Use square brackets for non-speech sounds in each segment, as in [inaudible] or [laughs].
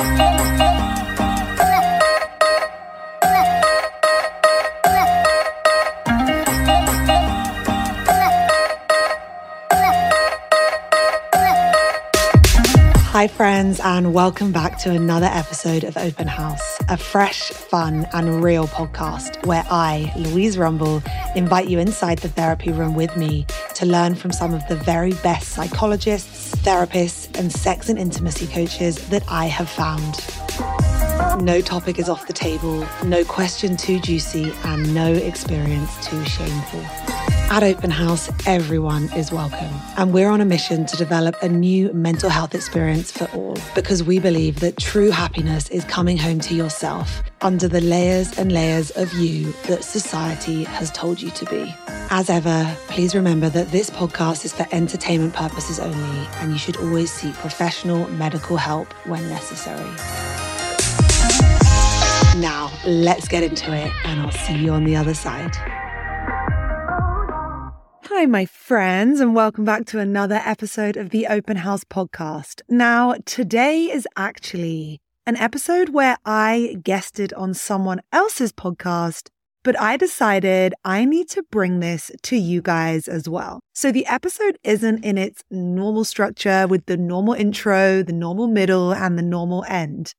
Oh, [laughs] oh. Hi, friends, and welcome back to another episode of Open House, a fresh, fun, and real podcast where I, Louise Rumble, invite you inside the therapy room with me to learn from some of the very best psychologists, therapists, and sex and intimacy coaches that I have found. No topic is off the table, no question too juicy, and no experience too shameful. At Open House, everyone is welcome. And we're on a mission to develop a new mental health experience for all because we believe that true happiness is coming home to yourself under the layers and layers of you that society has told you to be. As ever, please remember that this podcast is for entertainment purposes only, and you should always seek professional medical help when necessary. Now, let's get into it, and I'll see you on the other side. Hi, my friends, and welcome back to another episode of the Open House podcast. Now, today is actually an episode where I guested on someone else's podcast, but I decided I need to bring this to you guys as well. So the episode isn't in its normal structure with the normal intro, the normal middle, and the normal end,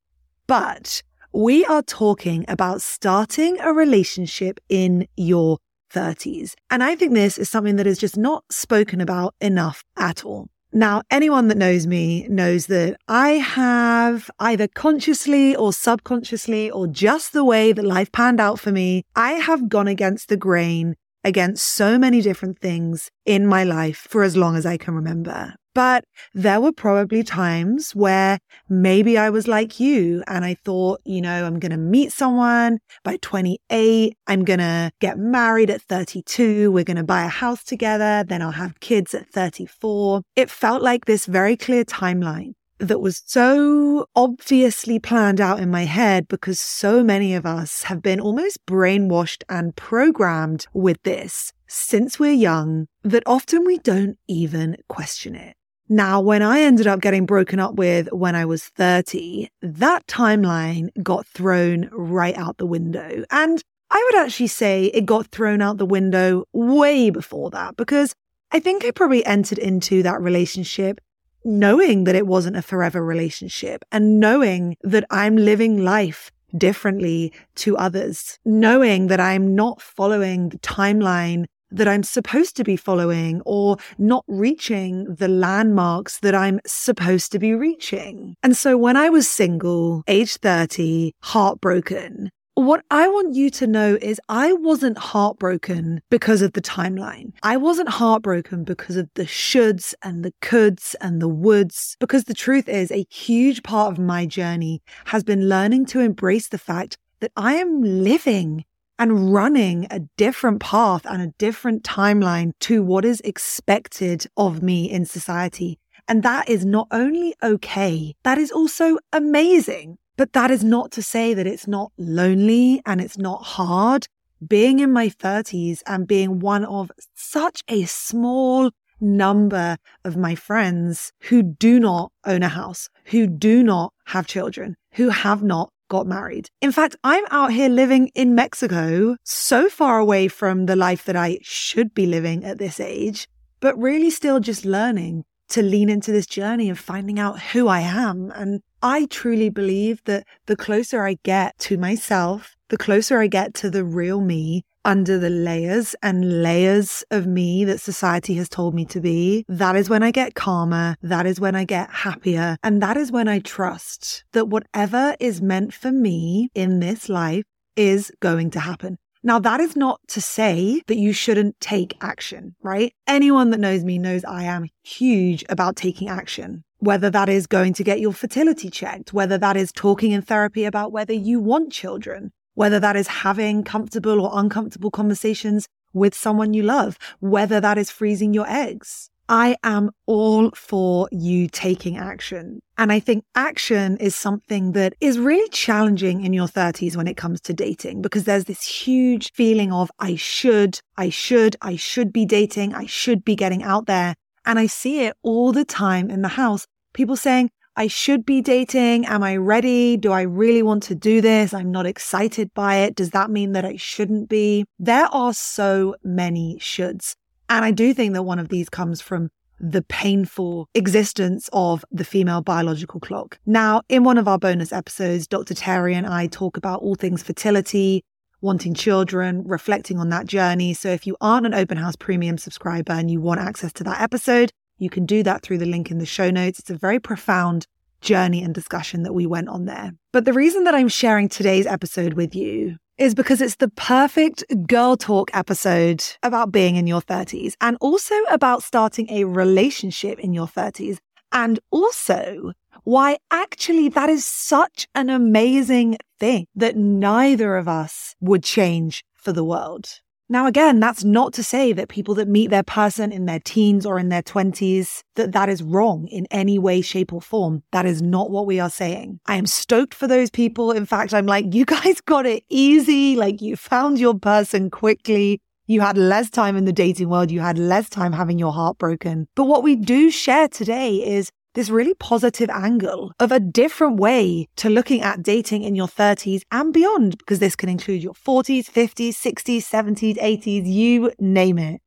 but we are talking about starting a relationship in your 30s. And I think this is something that is just not spoken about enough at all. Now, anyone that knows me knows that I have either consciously or subconsciously or just the way that life panned out for me, I have gone against the grain against so many different things in my life for as long as I can remember. But there were probably times where maybe I was like you and I thought, you know, I'm going to meet someone by 28. I'm going to get married at 32. We're going to buy a house together. Then I'll have kids at 34. It felt like this very clear timeline that was so obviously planned out in my head because so many of us have been almost brainwashed and programmed with this since we're young that often we don't even question it. Now, when I ended up getting broken up with when I was 30, that timeline got thrown right out the window. And I would actually say it got thrown out the window way before that because I think I probably entered into that relationship knowing that it wasn't a forever relationship and knowing that I'm living life differently to others, knowing that I'm not following the timeline that I'm supposed to be following or not reaching the landmarks that I'm supposed to be reaching. And so when I was single, age 30, heartbroken, what I want you to know is I wasn't heartbroken because of the timeline. I wasn't heartbroken because of the shoulds and the coulds and the woulds, because the truth is a huge part of my journey has been learning to embrace the fact that I am living and running a different path and a different timeline to what is expected of me in society. And that is not only okay, that is also amazing. But that is not to say that it's not lonely and it's not hard. Being in my 30s and being one of such a small number of my friends who do not own a house, who do not have children, who have not got married. In fact, I'm out here living in Mexico, so far away from the life that I should be living at this age, but really still just learning to lean into this journey of finding out who I am. And I truly believe that the closer I get to myself, the closer I get to the real me, under the layers and layers of me that society has told me to be, that is when I get calmer. That is when I get happier. And that is when I trust that whatever is meant for me in this life is going to happen. Now, that is not to say that you shouldn't take action, right? Anyone that knows me knows I am huge about taking action. Whether that is going to get your fertility checked, whether that is talking in therapy about whether you want children, whether that is having comfortable or uncomfortable conversations with someone you love, whether that is freezing your eggs. I am all for you taking action. And I think action is something that is really challenging in your 30s when it comes to dating because there's this huge feeling of I should, I should, I should be dating, I should be getting out there. And I see it all the time in the house. People saying, I should be dating. Am I ready? Do I really want to do this? I'm not excited by it. Does that mean that I shouldn't be? There are so many shoulds. And I do think that one of these comes from the painful existence of the female biological clock. Now, in one of our bonus episodes, Dr. Terry and I talk about all things fertility, wanting children, reflecting on that journey. So if you aren't an open house premium subscriber and you want access to that episode, you can do that through the link in the show notes. It's a very profound journey and discussion that we went on there. But the reason that I'm sharing today's episode with you is because it's the perfect girl talk episode about being in your 30s and also about starting a relationship in your 30s. And also why actually that is such an amazing thing that neither of us would change for the world. Now, again, that's not to say that people that meet their person in their teens or in their 20s, that that is wrong in any way, shape or form. That is not what we are saying. I am stoked for those people. In fact, I'm like, you guys [laughs] got it easy. Like you found your person quickly. You had less time in the dating world. You had less time having your heart broken. But what we do share today is this really positive angle of a different way to looking at dating in your 30s and beyond, because this can include your 40s, 50s, 60s, 70s, 80s, you name it.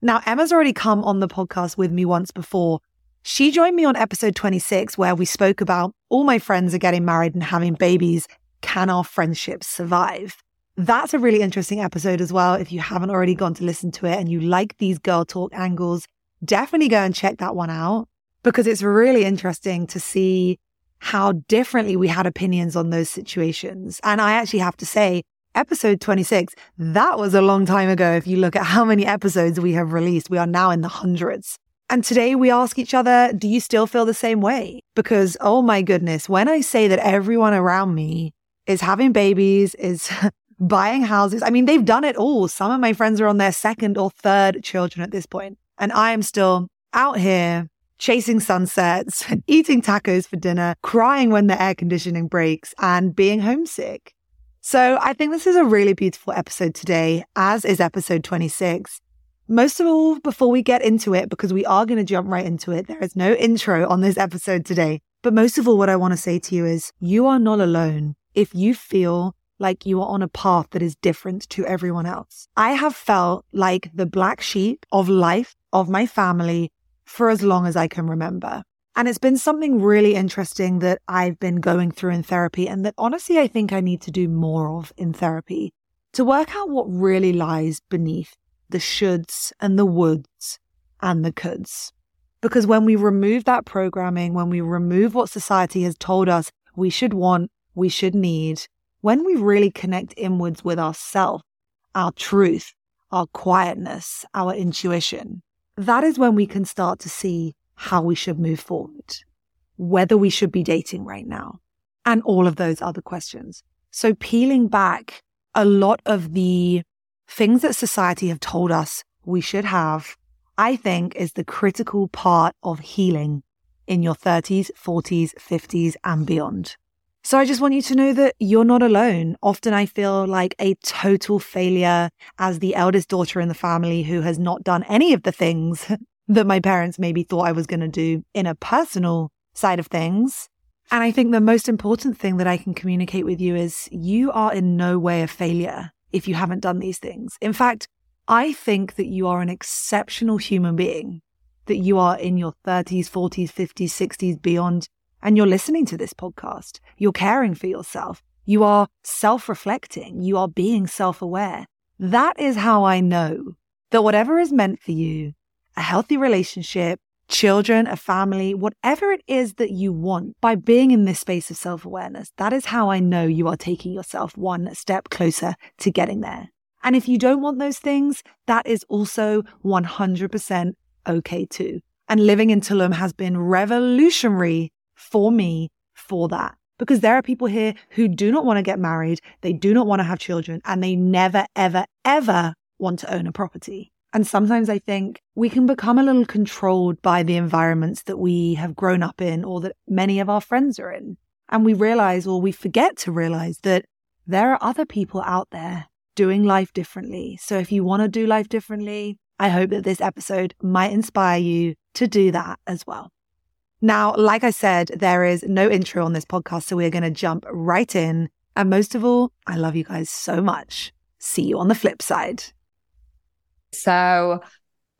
Now, Emma's already come on the podcast with me once before. She joined me on episode 26, where we spoke about all my friends are getting married and having babies. Can our friendships survive? That's a really interesting episode as well. If you haven't already gone to listen to it and you like these girl talk angles, definitely go and check that one out because it's really interesting to see how differently we had opinions on those situations. And I actually have to say, episode 26, that was a long time ago. If you look at how many episodes we have released, we are now in the hundreds. And today we ask each other, do you still feel the same way? Because, oh my goodness, when I say that everyone around me is having babies, is [laughs] buying houses, I mean, they've done it all. Some of my friends are on their second or third children at this point, And I am still out here chasing sunsets, [laughs] eating tacos for dinner, crying when the air conditioning breaks, and being homesick. So I think this is a really beautiful episode today, as is episode 26. Most of all, before we get into it, because we are going to jump right into it, there is no intro on this episode today. But most of all, what I want to say to you is you are not alone if you feel like you are on a path that is different to everyone else. I have felt like the black sheep of life, of my family, for as long as I can remember. And it's been something really interesting that I've been going through in therapy and that honestly I think I need to do more of in therapy to work out what really lies beneath the shoulds and the woulds and the coulds. Because when we remove that programming, when we remove what society has told us we should want, we should need, when we really connect inwards with ourself, our truth, our quietness, our intuition, that is when we can start to see how we should move forward, whether we should be dating right now, and all of those other questions. So peeling back a lot of the things that society have told us we should have, I think is the critical part of healing in your 30s, 40s, 50s, and beyond. So I just want you to know that you're not alone. Often I feel like a total failure as the eldest daughter in the family who has not done any of the things [laughs] that my parents maybe thought I was going to do in a personal side of things. And I think the most important thing that I can communicate with you is you are in no way a failure if you haven't done these things. In fact, I think that you are an exceptional human being that you are in your 30s, 40s, 50s, 60s, beyond, and you're listening to this podcast. You're caring for yourself. You are self reflecting. You are being self aware. That is how I know that whatever is meant for you, a healthy relationship, children, a family, whatever it is that you want by being in this space of self awareness, that is how I know you are taking yourself one step closer to getting there. And if you don't want those things, that is also 100% okay too. And living in Tulum has been revolutionary for me for that. Because there are people here who do not want to get married, they do not want to have children, and they never, ever, ever want to own a property. And sometimes I think we can become a little controlled by the environments that we have grown up in or that many of our friends are in. And we realize or we forget to realize that there are other people out there doing life differently. So if you want to do life differently, I hope that this episode might inspire you to do that as well. Now, like I said, there is no intro on this podcast, so we're going to jump right in. And most of all, I love you guys so much. See you on the flip side. So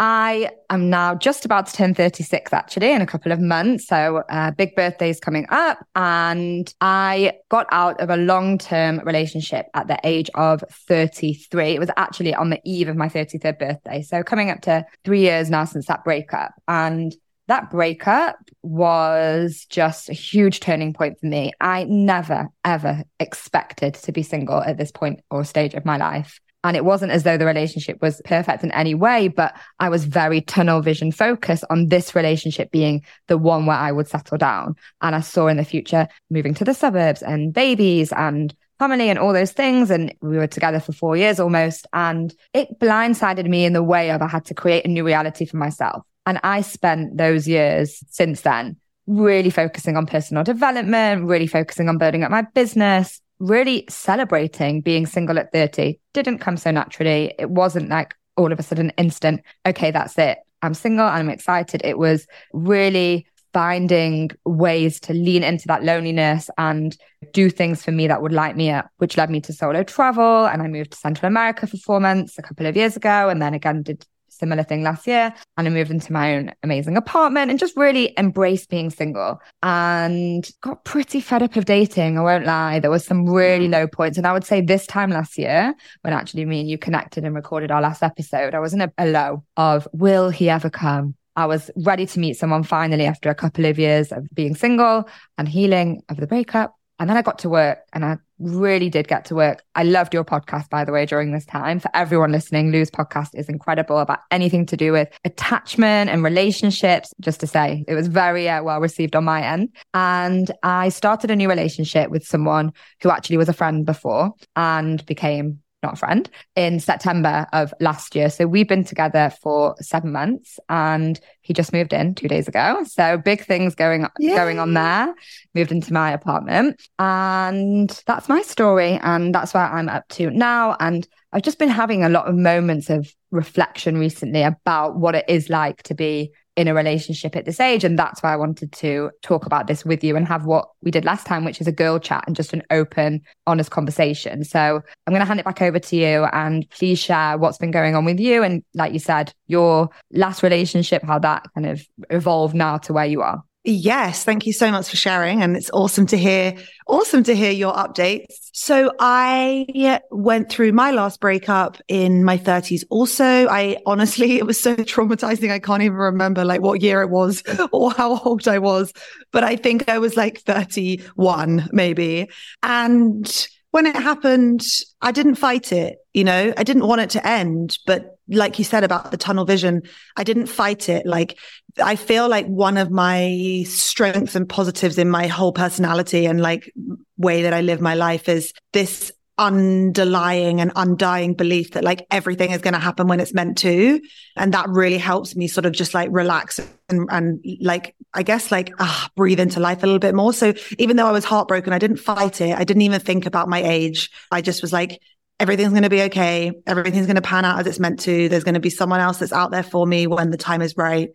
I am now just about to turn 36 actually in a couple of months. So, uh, big birthday's coming up. And I got out of a long term relationship at the age of 33. It was actually on the eve of my 33rd birthday. So, coming up to three years now since that breakup. And that breakup was just a huge turning point for me. I never, ever expected to be single at this point or stage of my life. And it wasn't as though the relationship was perfect in any way, but I was very tunnel vision focused on this relationship being the one where I would settle down. And I saw in the future moving to the suburbs and babies and family and all those things. And we were together for four years almost. And it blindsided me in the way of I had to create a new reality for myself. And I spent those years since then really focusing on personal development, really focusing on building up my business, really celebrating being single at 30 didn't come so naturally. It wasn't like all of a sudden instant, okay, that's it. I'm single and I'm excited. It was really finding ways to lean into that loneliness and do things for me that would light me up, which led me to solo travel. And I moved to Central America for four months a couple of years ago. And then again, did similar thing last year and I moved into my own amazing apartment and just really embraced being single and got pretty fed up of dating. I won't lie. There was some really mm. low points. And I would say this time last year, when actually me and you connected and recorded our last episode, I was in a, a low of will he ever come? I was ready to meet someone finally after a couple of years of being single and healing of the breakup. And then I got to work and I really did get to work. I loved your podcast, by the way, during this time. For everyone listening, Lou's podcast is incredible about anything to do with attachment and relationships. Just to say, it was very uh, well received on my end. And I started a new relationship with someone who actually was a friend before and became not a friend, in September of last year. So we've been together for seven months and he just moved in two days ago. So big things going, Yay. going on there. Moved into my apartment and that's my story. And that's where I'm up to now. And I've just been having a lot of moments of reflection recently about what it is like to be in a relationship at this age. And that's why I wanted to talk about this with you and have what we did last time, which is a girl chat and just an open, honest conversation. So I'm going to hand it back over to you and please share what's been going on with you. And like you said, your last relationship, how that kind of evolved now to where you are. Yes, thank you so much for sharing. And it's awesome to hear, awesome to hear your updates. So I went through my last breakup in my 30s. Also, I honestly, it was so traumatizing. I can't even remember like what year it was [laughs] or how old I was, but I think I was like 31 maybe. And when it happened, I didn't fight it. You know, I didn't want it to end, but like you said about the tunnel vision, I didn't fight it. Like I feel like one of my strengths and positives in my whole personality and like way that I live my life is this underlying and undying belief that like everything is going to happen when it's meant to. And that really helps me sort of just like relax and, and like, I guess like ah, breathe into life a little bit more. So even though I was heartbroken, I didn't fight it. I didn't even think about my age. I just was like, everything's going to be okay. Everything's going to pan out as it's meant to. There's going to be someone else that's out there for me when the time is right.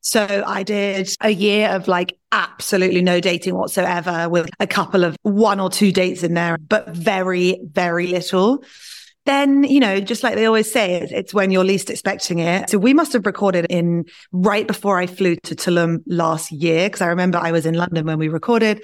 So I did a year of like absolutely no dating whatsoever with a couple of one or two dates in there, but very, very little. then, you know, just like they always say, it's, when you're least expecting it. So we must have recorded in right before I flew to Tulum last year, because I remember I was in London when we recorded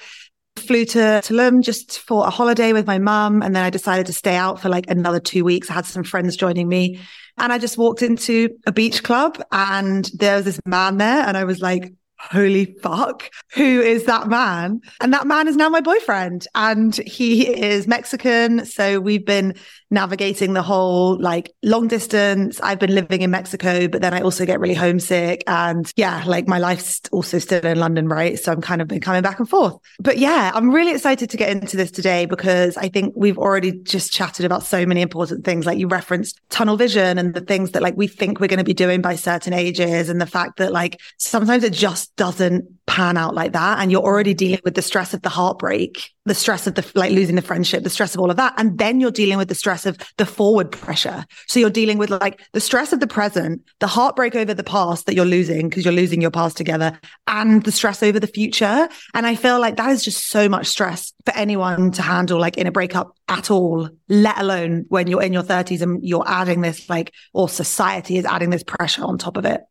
flew to Tulum just for a holiday with my mum. And then I decided to stay out for like another two weeks. I had some friends joining me and I just walked into a beach club and there was this man there. And I was like, holy fuck, who is that man? And that man is now my boyfriend and he is Mexican. So we've been navigating the whole like long distance. I've been living in Mexico, but then I also get really homesick. And yeah, like my life's also still in London, right? So I'm kind of been coming back and forth. But yeah, I'm really excited to get into this today because I think we've already just chatted about so many important things. Like you referenced tunnel vision and the things that like we think we're going to be doing by certain ages and the fact that like sometimes it just doesn't pan out like that. And you're already dealing with the stress of the heartbreak the stress of the like losing the friendship, the stress of all of that. And then you're dealing with the stress of the forward pressure. So you're dealing with like the stress of the present, the heartbreak over the past that you're losing because you're losing your past together and the stress over the future. And I feel like that is just so much stress for anyone to handle like in a breakup at all, let alone when you're in your 30s and you're adding this like, or society is adding this pressure on top of it.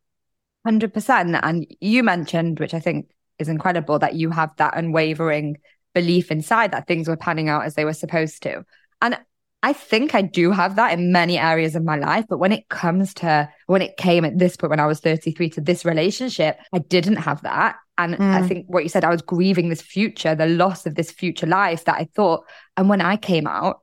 100%. And you mentioned, which I think is incredible, that you have that unwavering belief inside that things were panning out as they were supposed to. And I think I do have that in many areas of my life. But when it comes to when it came at this point, when I was 33 to this relationship, I didn't have that. And mm. I think what you said, I was grieving this future, the loss of this future life that I thought. And when I came out,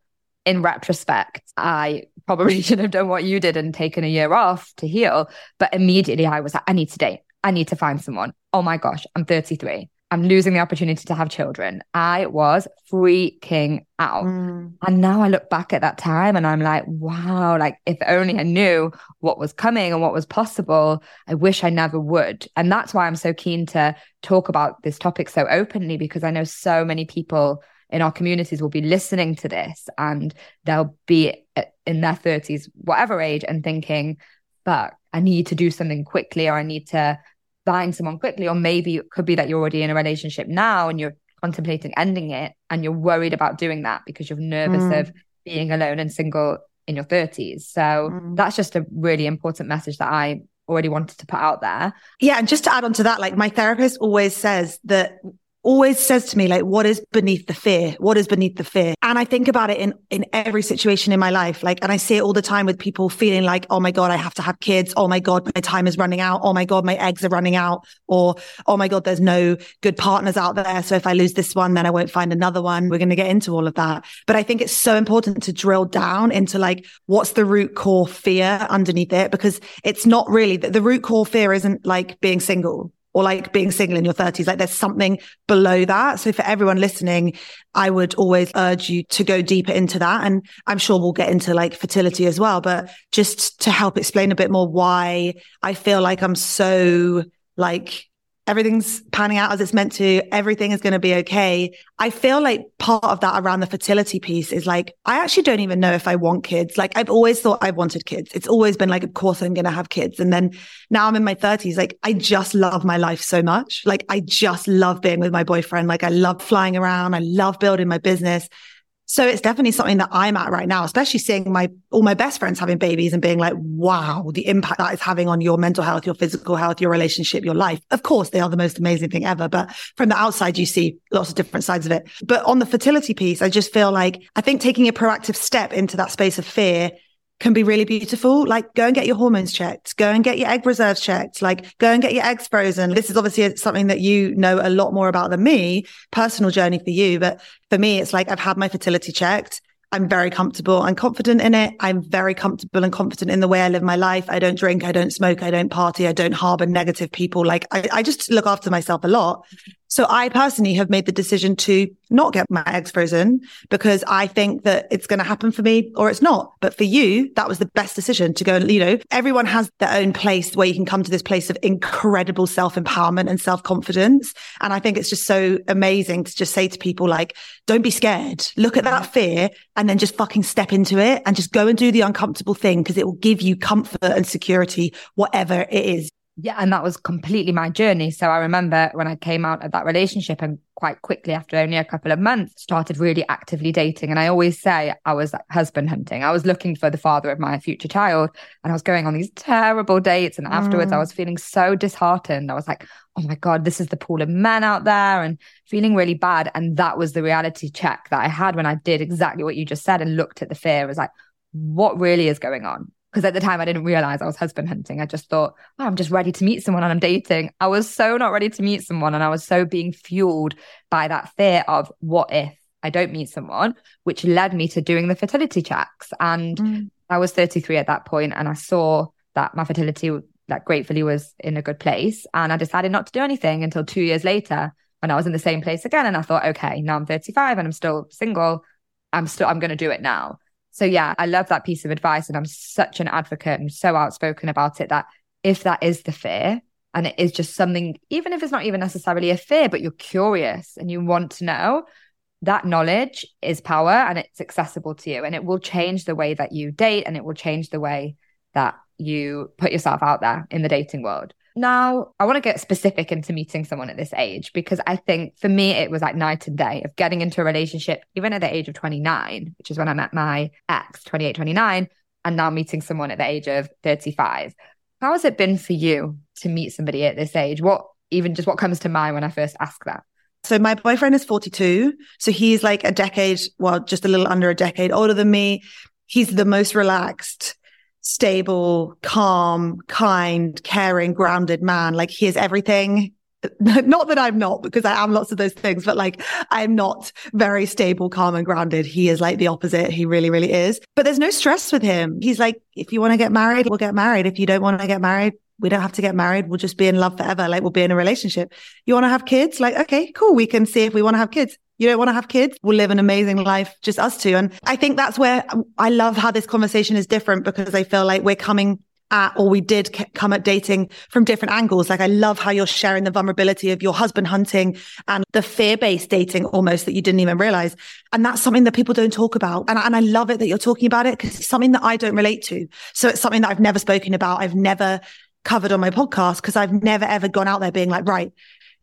in retrospect, I probably [laughs] should have done what you did and taken a year off to heal. But immediately I was like, I need to date. I need to find someone. Oh my gosh, I'm 33. I'm losing the opportunity to have children. I was freaking out. Mm. And now I look back at that time and I'm like, wow, like if only I knew what was coming and what was possible, I wish I never would. And that's why I'm so keen to talk about this topic so openly because I know so many people in our communities will be listening to this and they'll be in their 30s, whatever age, and thinking, but I need to do something quickly or I need to buying someone quickly, or maybe it could be that you're already in a relationship now and you're contemplating ending it and you're worried about doing that because you're nervous mm. of being alone and single in your 30s. So mm. that's just a really important message that I already wanted to put out there. Yeah. And just to add on to that, like my therapist always says that always says to me like what is beneath the fear? What is beneath the fear? And i think about it in in every situation in my life. Like and i see it all the time with people feeling like oh my god i have to have kids. Oh my god my time is running out. Oh my god my eggs are running out. Or oh my god there's no good partners out there. So if i lose this one then i won't find another one. We're going to get into all of that. But i think it's so important to drill down into like what's the root core fear underneath it? Because it's not really the, the root core fear isn't like being single or like being single in your 30s. Like there's something below that. So for everyone listening, I would always urge you to go deeper into that. And I'm sure we'll get into like fertility as well, but just to help explain a bit more why I feel like I'm so like everything's panning out as it's meant to, everything is going to be okay. I feel like part of that around the fertility piece is like, I actually don't even know if I want kids. Like, I've always thought I wanted kids. It's always been like, of course, I'm going to have kids. And then now I'm in my 30s. Like, I just love my life so much. Like, I just love being with my boyfriend. Like, I love flying around. I love building my business. So it's definitely something that I'm at right now, especially seeing my all my best friends having babies and being like, wow, the impact that is having on your mental health, your physical health, your relationship, your life. Of course, they are the most amazing thing ever. But from the outside, you see lots of different sides of it. But on the fertility piece, I just feel like I think taking a proactive step into that space of fear can be really beautiful. Like go and get your hormones checked, go and get your egg reserves checked, like go and get your eggs frozen. This is obviously something that you know a lot more about than me, personal journey for you. But for me, it's like I've had my fertility checked. I'm very comfortable and confident in it. I'm very comfortable and confident in the way I live my life. I don't drink. I don't smoke. I don't party. I don't harbor negative people. Like I, I just look after myself a lot. So I personally have made the decision to not get my eggs frozen because I think that it's going to happen for me or it's not. But for you, that was the best decision to go. And, you know, everyone has their own place where you can come to this place of incredible self empowerment and self confidence. And I think it's just so amazing to just say to people like, don't be scared. Look at that fear and then just fucking step into it and just go and do the uncomfortable thing because it will give you comfort and security, whatever it is Yeah, and that was completely my journey. So I remember when I came out of that relationship and quite quickly after only a couple of months started really actively dating. And I always say I was husband hunting. I was looking for the father of my future child and I was going on these terrible dates. And afterwards, mm. I was feeling so disheartened. I was like, oh my God, this is the pool of men out there and feeling really bad. And that was the reality check that I had when I did exactly what you just said and looked at the fear. I was like, what really is going on? Because at the time I didn't realize I was husband hunting. I just thought, oh, I'm just ready to meet someone and I'm dating. I was so not ready to meet someone. And I was so being fueled by that fear of what if I don't meet someone, which led me to doing the fertility checks. And mm. I was 33 at that point and I saw that my fertility, like gratefully, was in a good place. And I decided not to do anything until two years later when I was in the same place again. And I thought, okay, now I'm 35 and I'm still single. I'm still, I'm going to do it now. So yeah, I love that piece of advice. And I'm such an advocate and so outspoken about it that if that is the fear and it is just something, even if it's not even necessarily a fear, but you're curious and you want to know, that knowledge is power and it's accessible to you and it will change the way that you date and it will change the way that you put yourself out there in the dating world. Now, I want to get specific into meeting someone at this age because I think for me, it was like night and day of getting into a relationship, even at the age of 29, which is when I met my ex, 28, 29, and now meeting someone at the age of 35. How has it been for you to meet somebody at this age? What, even just what comes to mind when I first ask that? So my boyfriend is 42. So he's like a decade, well, just a little under a decade older than me. He's the most relaxed stable, calm, kind, caring, grounded man. Like he is everything. [laughs] Not that I'm not, because I am lots of those things, but like I'm not very stable, calm, and grounded. He is like the opposite. He really, really is. But there's no stress with him. He's like, if you want to get married, we'll get married. If you don't want to get married, we don't have to get married. We'll just be in love forever. Like we'll be in a relationship. You want to have kids? Like, okay, cool. We can see if we want to have kids. You don't want to have kids? We'll live an amazing life, just us two. And I think that's where I love how this conversation is different because I feel like we're coming at, or we did come at dating from different angles. Like I love how you're sharing the vulnerability of your husband hunting and the fear-based dating almost that you didn't even realize. And that's something that people don't talk about. And, and I love it that you're talking about it because it's something that I don't relate to. So it's something that I've never spoken about. I've never covered on my podcast because I've never ever gone out there being like, right,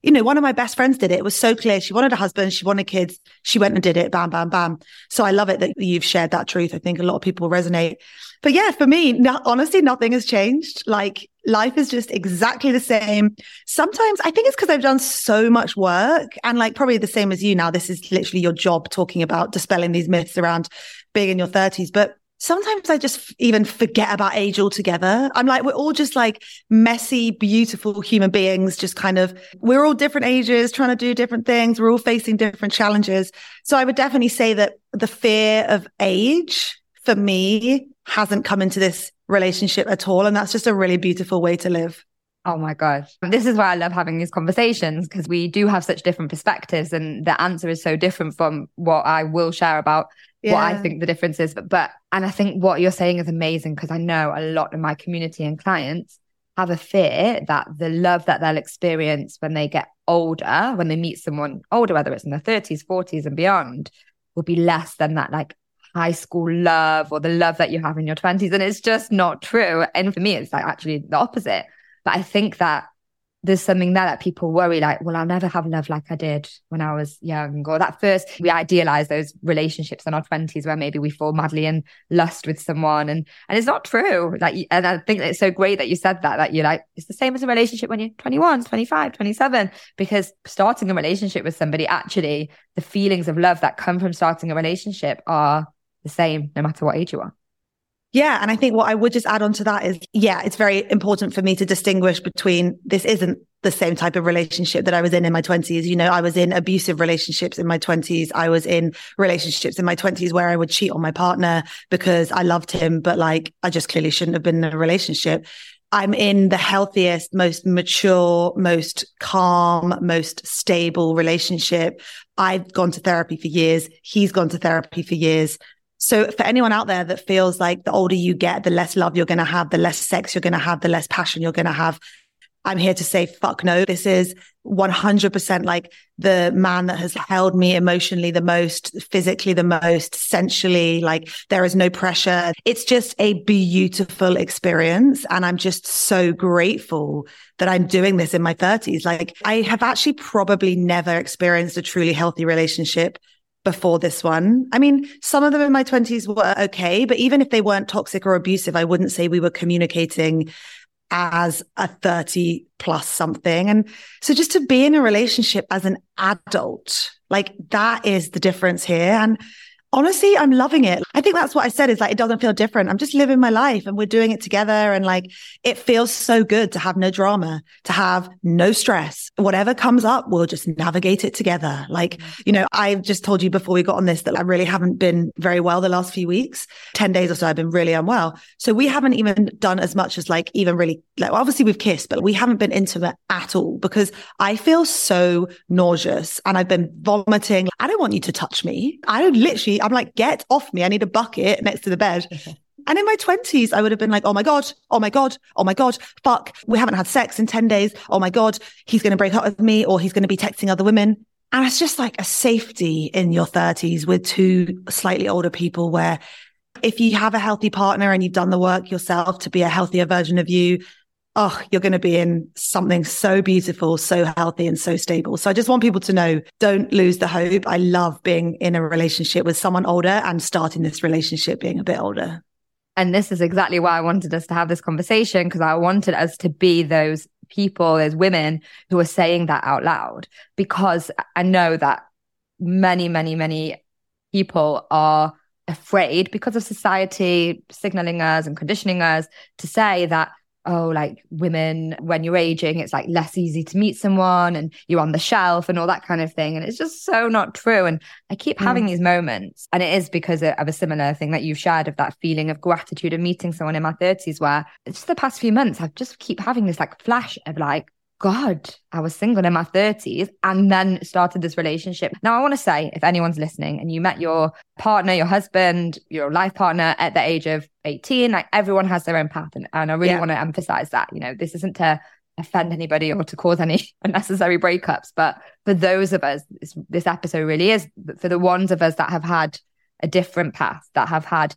you know, one of my best friends did it. It was so clear. She wanted a husband, she wanted kids, she went and did it, bam, bam, bam. So I love it that you've shared that truth. I think a lot of people resonate. But yeah, for me, no, honestly, nothing has changed. Like life is just exactly the same. Sometimes I think it's because I've done so much work and like probably the same as you now. This is literally your job talking about dispelling these myths around being in your 30s. But sometimes I just even forget about age altogether. I'm like, we're all just like messy, beautiful human beings, just kind of, we're all different ages, trying to do different things. We're all facing different challenges. So I would definitely say that the fear of age for me hasn't come into this relationship at all. And that's just a really beautiful way to live. Oh my gosh. This is why I love having these conversations because we do have such different perspectives and the answer is so different from what I will share about yeah. what I think the difference is. But, but, and I think what you're saying is amazing because I know a lot of my community and clients have a fear that the love that they'll experience when they get older, when they meet someone older, whether it's in their 30s, 40s, and beyond, will be less than that like high school love or the love that you have in your 20s. And it's just not true. And for me, it's like actually the opposite. But I think that there's something there that people worry like, well, I'll never have love like I did when I was young. Or that first, we idealize those relationships in our 20s where maybe we fall madly in lust with someone. And, and it's not true. Like, and I think it's so great that you said that, that you're like, it's the same as a relationship when you're 21, 25, 27, because starting a relationship with somebody, actually, the feelings of love that come from starting a relationship are the same no matter what age you are. Yeah. And I think what I would just add on to that is, yeah, it's very important for me to distinguish between this isn't the same type of relationship that I was in in my 20s. You know, I was in abusive relationships in my 20s. I was in relationships in my 20s where I would cheat on my partner because I loved him, but like I just clearly shouldn't have been in a relationship. I'm in the healthiest, most mature, most calm, most stable relationship. I've gone to therapy for years. He's gone to therapy for years. So for anyone out there that feels like the older you get, the less love you're going to have, the less sex you're going to have, the less passion you're going to have. I'm here to say, fuck no. This is 100% like the man that has held me emotionally the most, physically the most, sensually. Like there is no pressure. It's just a beautiful experience. And I'm just so grateful that I'm doing this in my 30s. Like I have actually probably never experienced a truly healthy relationship before this one. I mean, some of them in my 20s were okay, but even if they weren't toxic or abusive, I wouldn't say we were communicating as a 30 plus something. And so just to be in a relationship as an adult, like that is the difference here. And honestly, I'm loving it. I think that's what I said is like, it doesn't feel different. I'm just living my life and we're doing it together. And like, it feels so good to have no drama, to have no stress. Whatever comes up, we'll just navigate it together. Like, you know, I've just told you before we got on this that I really haven't been very well the last few weeks. 10 days or so, I've been really unwell. So we haven't even done as much as like even really, like, obviously we've kissed, but we haven't been intimate at all because I feel so nauseous and I've been vomiting. I don't want you to touch me. I don't literally, I'm like, get off me. I need a bucket next to the bed. And in my 20s, I would have been like, oh my God, oh my God, oh my God, fuck, we haven't had sex in 10 days. Oh my God, he's going to break up with me or he's going to be texting other women. And it's just like a safety in your 30s with two slightly older people where if you have a healthy partner and you've done the work yourself to be a healthier version of you, oh, you're going to be in something so beautiful, so healthy, and so stable. So I just want people to know don't lose the hope. I love being in a relationship with someone older and starting this relationship being a bit older. And this is exactly why I wanted us to have this conversation because I wanted us to be those people, those women who are saying that out loud, because I know that many, many, many people are afraid because of society signaling us and conditioning us to say that oh, like women, when you're aging, it's like less easy to meet someone and you're on the shelf and all that kind of thing. And it's just so not true. And I keep having mm. these moments. And it is because of a similar thing that you've shared of that feeling of gratitude of meeting someone in my 30s, where just the past few months, I've just keep having this like flash of like, God, I was single in my 30s and then started this relationship. Now, I want to say, if anyone's listening and you met your partner, your husband, your life partner at the age of 18, like everyone has their own path. And, and I really yeah. want to emphasize that, you know, this isn't to offend anybody or to cause any [laughs] unnecessary breakups. But for those of us, this, this episode really is for the ones of us that have had a different path, that have had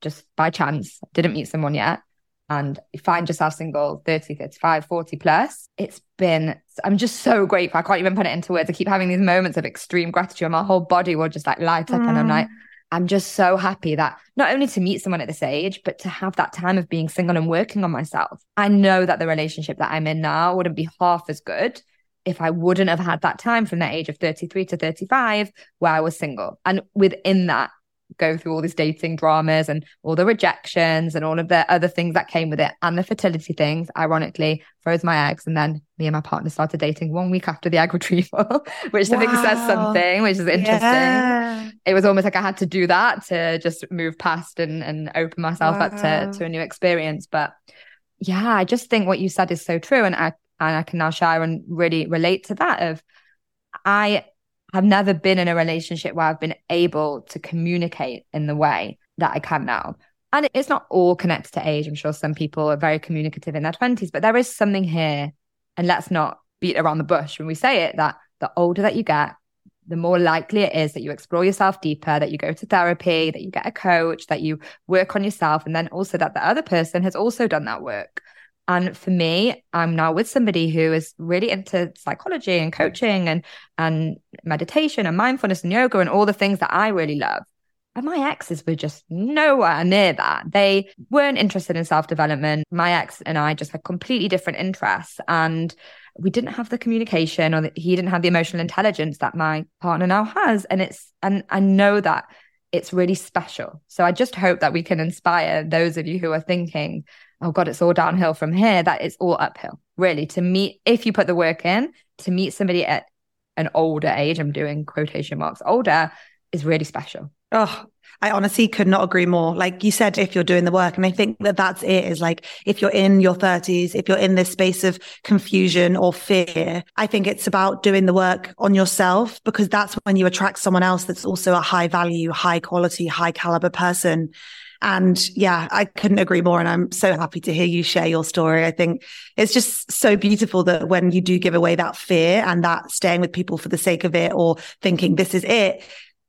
just by chance, didn't meet someone yet and you find yourself single 30 35 40 plus it's been i'm just so grateful i can't even put it into words i keep having these moments of extreme gratitude and my whole body will just like light up mm. and i'm like i'm just so happy that not only to meet someone at this age but to have that time of being single and working on myself i know that the relationship that i'm in now wouldn't be half as good if I wouldn't have had that time from the age of 33 to 35 where I was single. And within that, go through all these dating dramas and all the rejections and all of the other things that came with it and the fertility things ironically froze my eggs and then me and my partner started dating one week after the egg retrieval [laughs] which wow. i think says something which is interesting yeah. it was almost like i had to do that to just move past and, and open myself wow. up to, to a new experience but yeah i just think what you said is so true and i and i can now share and really relate to that of i have never been in a relationship where I've been able to communicate in the way that I can now. And it's not all connected to age. I'm sure some people are very communicative in their 20s, but there is something here. And let's not beat around the bush when we say it that the older that you get, the more likely it is that you explore yourself deeper, that you go to therapy, that you get a coach, that you work on yourself, and then also that the other person has also done that work. And for me, I'm now with somebody who is really into psychology and coaching and and meditation and mindfulness and yoga and all the things that I really love. And my exes were just nowhere near that. They weren't interested in self development. My ex and I just had completely different interests. And we didn't have the communication or he didn't have the emotional intelligence that my partner now has. And it's, and I know that it's really special. So I just hope that we can inspire those of you who are thinking, oh God, it's all downhill from here, that it's all uphill, really. To meet, if you put the work in, to meet somebody at an older age, I'm doing quotation marks, older, is really special. Oh, I honestly could not agree more. Like you said, if you're doing the work, and I think that that's it is like, if you're in your 30s, if you're in this space of confusion or fear, I think it's about doing the work on yourself because that's when you attract someone else that's also a high value, high quality, high caliber person And yeah, I couldn't agree more. And I'm so happy to hear you share your story. I think it's just so beautiful that when you do give away that fear and that staying with people for the sake of it or thinking this is it,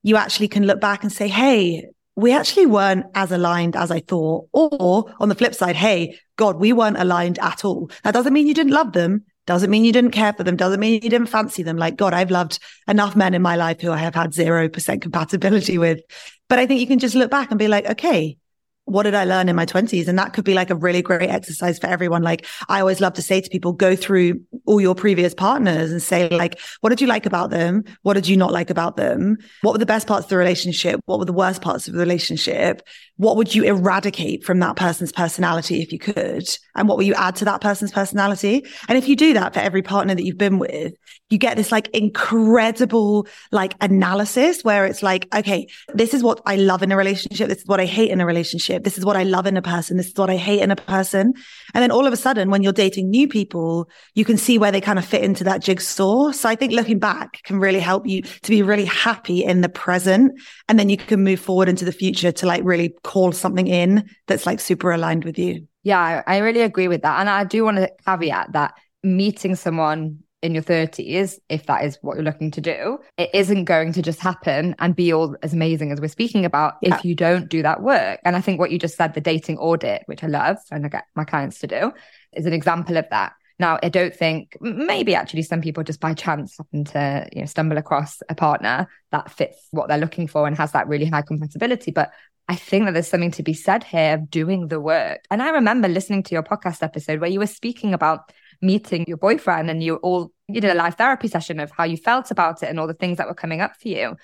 you actually can look back and say, Hey, we actually weren't as aligned as I thought. Or on the flip side, Hey, God, we weren't aligned at all. That doesn't mean you didn't love them. Doesn't mean you didn't care for them. Doesn't mean you didn't fancy them. Like, God, I've loved enough men in my life who I have had 0% compatibility with. But I think you can just look back and be like, okay, what did I learn in my 20s? And that could be like a really great exercise for everyone. Like I always love to say to people, go through all your previous partners and say, like, what did you like about them? What did you not like about them? What were the best parts of the relationship? What were the worst parts of the relationship? What would you eradicate from that person's personality if you could? And what will you add to that person's personality? And if you do that for every partner that you've been with, you get this like incredible like analysis where it's like, okay, this is what I love in a relationship. This is what I hate in a relationship. This is what I love in a person. This is what I hate in a person. And then all of a sudden, when you're dating new people, you can see where they kind of fit into that jigsaw. So I think looking back can really help you to be really happy in the present. And then you can move forward into the future to like really call something in that's like super aligned with you. Yeah, I really agree with that. And I do want to caveat that meeting someone in your 30s, if that is what you're looking to do, it isn't going to just happen and be all as amazing as we're speaking about yeah. if you don't do that work. And I think what you just said, the dating audit, which I love and I get my clients to do, is an example of that. Now, I don't think maybe actually some people just by chance happen to you know stumble across a partner that fits what they're looking for and has that really high compatibility. But I think that there's something to be said here of doing the work. And I remember listening to your podcast episode where you were speaking about meeting your boyfriend and you all you did a live therapy session of how you felt about it and all the things that were coming up for you,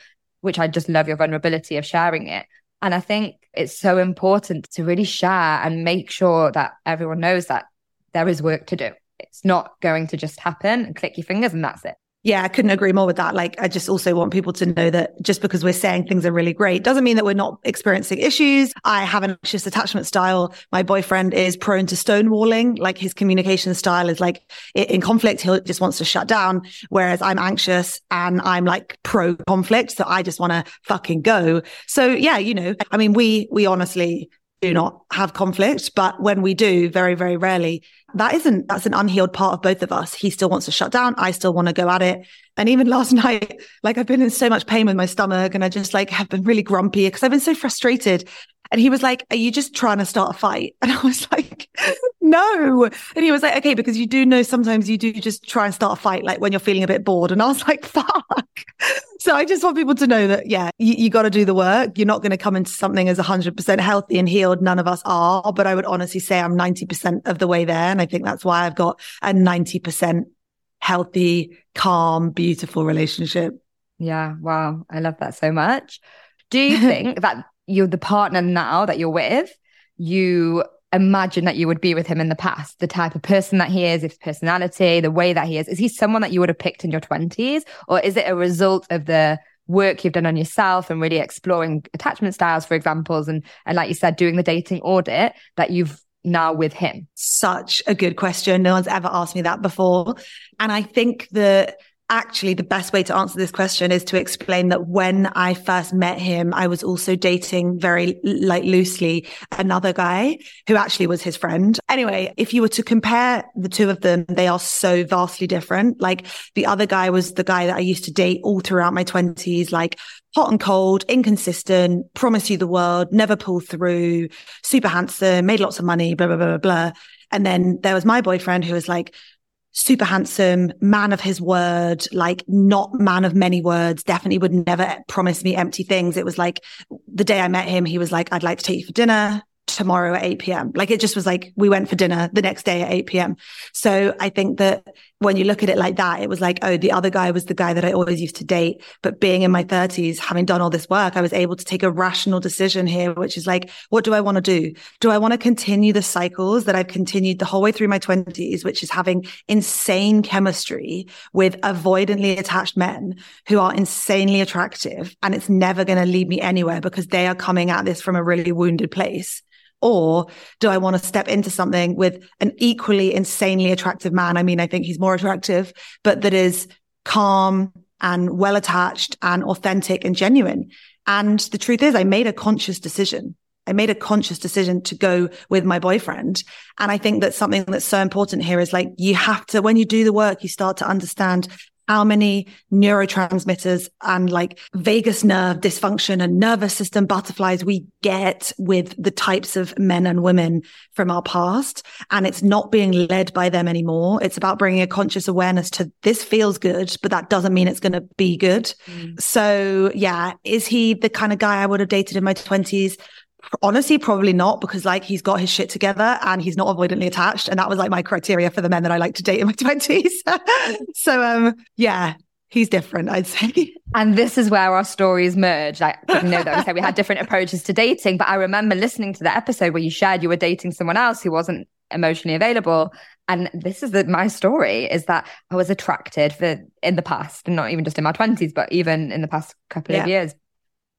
which I just love your vulnerability of sharing it. And I think it's so important to really share and make sure that everyone knows that there is work to do. It's not going to just happen and click your fingers and that's it. Yeah, I couldn't agree more with that. Like, I just also want people to know that just because we're saying things are really great doesn't mean that we're not experiencing issues. I have an anxious attachment style. My boyfriend is prone to stonewalling. Like his communication style is like in conflict, he just wants to shut down. Whereas I'm anxious and I'm like pro conflict. So I just want to fucking go. So yeah, you know, I mean, we, we honestly do not have conflict, but when we do, very, very rarely, that isn't, that's an unhealed part of both of us. He still wants to shut down. I still want to go at it. And even last [laughs] night, like I've been in so much pain with my stomach and I just like have been really grumpy because I've been so frustrated. And he was like, Are you just trying to start a fight? [laughs] And I was like, No. And he was like, Okay, because you do know sometimes you do just try and start a fight, like when you're feeling a bit bored. And I was [laughs] like, Fuck. So I just want people to know that, yeah, you, you got to do the work. You're not going to come into something as 100% healthy and healed. None of us are. But I would honestly say I'm 90% of the way there. And I think that's why I've got a 90% healthy, calm, beautiful relationship. Yeah. Wow. I love that so much. Do you think [laughs] that you're the partner now that you're with, you imagine that you would be with him in the past, the type of person that he is, his personality, the way that he is. Is he someone that you would have picked in your 20s? Or is it a result of the work you've done on yourself and really exploring attachment styles, for examples, and and like you said, doing the dating audit that you've now with him? Such a good question. No one's ever asked me that before. And I think that actually the best way to answer this question is to explain that when I first met him, I was also dating very like loosely another guy who actually was his friend. Anyway, if you were to compare the two of them, they are so vastly different. Like the other guy was the guy that I used to date all throughout my twenties, like hot and cold, inconsistent, promise you the world, never pull through, super handsome, made lots of money, blah, blah, blah, blah, blah. And then there was my boyfriend who was like super handsome, man of his word, like not man of many words, definitely would never promise me empty things. It was like the day I met him, he was like, I'd like to take you for dinner tomorrow at 8 p.m. Like it just was like we went for dinner the next day at 8 p.m. So I think that when you look at it like that, it was like, oh, the other guy was the guy that I always used to date. But being in my 30s, having done all this work, I was able to take a rational decision here, which is like, what do I want to do? Do I want to continue the cycles that I've continued the whole way through my 20s, which is having insane chemistry with avoidantly attached men who are insanely attractive and it's never going to lead me anywhere because they are coming at this from a really wounded place? Or do I want to step into something with an equally insanely attractive man? I mean, I think he's more attractive, but that is calm and well attached and authentic and genuine. And the truth is, I made a conscious decision. I made a conscious decision to go with my boyfriend. And I think that something that's so important here is like, you have to, when you do the work, you start to understand how many neurotransmitters and like vagus nerve dysfunction and nervous system butterflies we get with the types of men and women from our past. And it's not being led by them anymore. It's about bringing a conscious awareness to this feels good, but that doesn't mean it's going to be good. Mm. So yeah, is he the kind of guy I would have dated in my twenties? Honestly probably not because like he's got his shit together and he's not avoidantly attached and that was like my criteria for the men that i like to date in my [laughs] 20s [laughs] so um yeah he's different i'd say. And this is where our stories merge. Like you know that we said we had different approaches to dating but i remember listening to the episode where you shared you were dating someone else who wasn't emotionally available. And this is the, my story is that i was attracted for in the past and not even just in my 20s but even in the past couple yeah. of years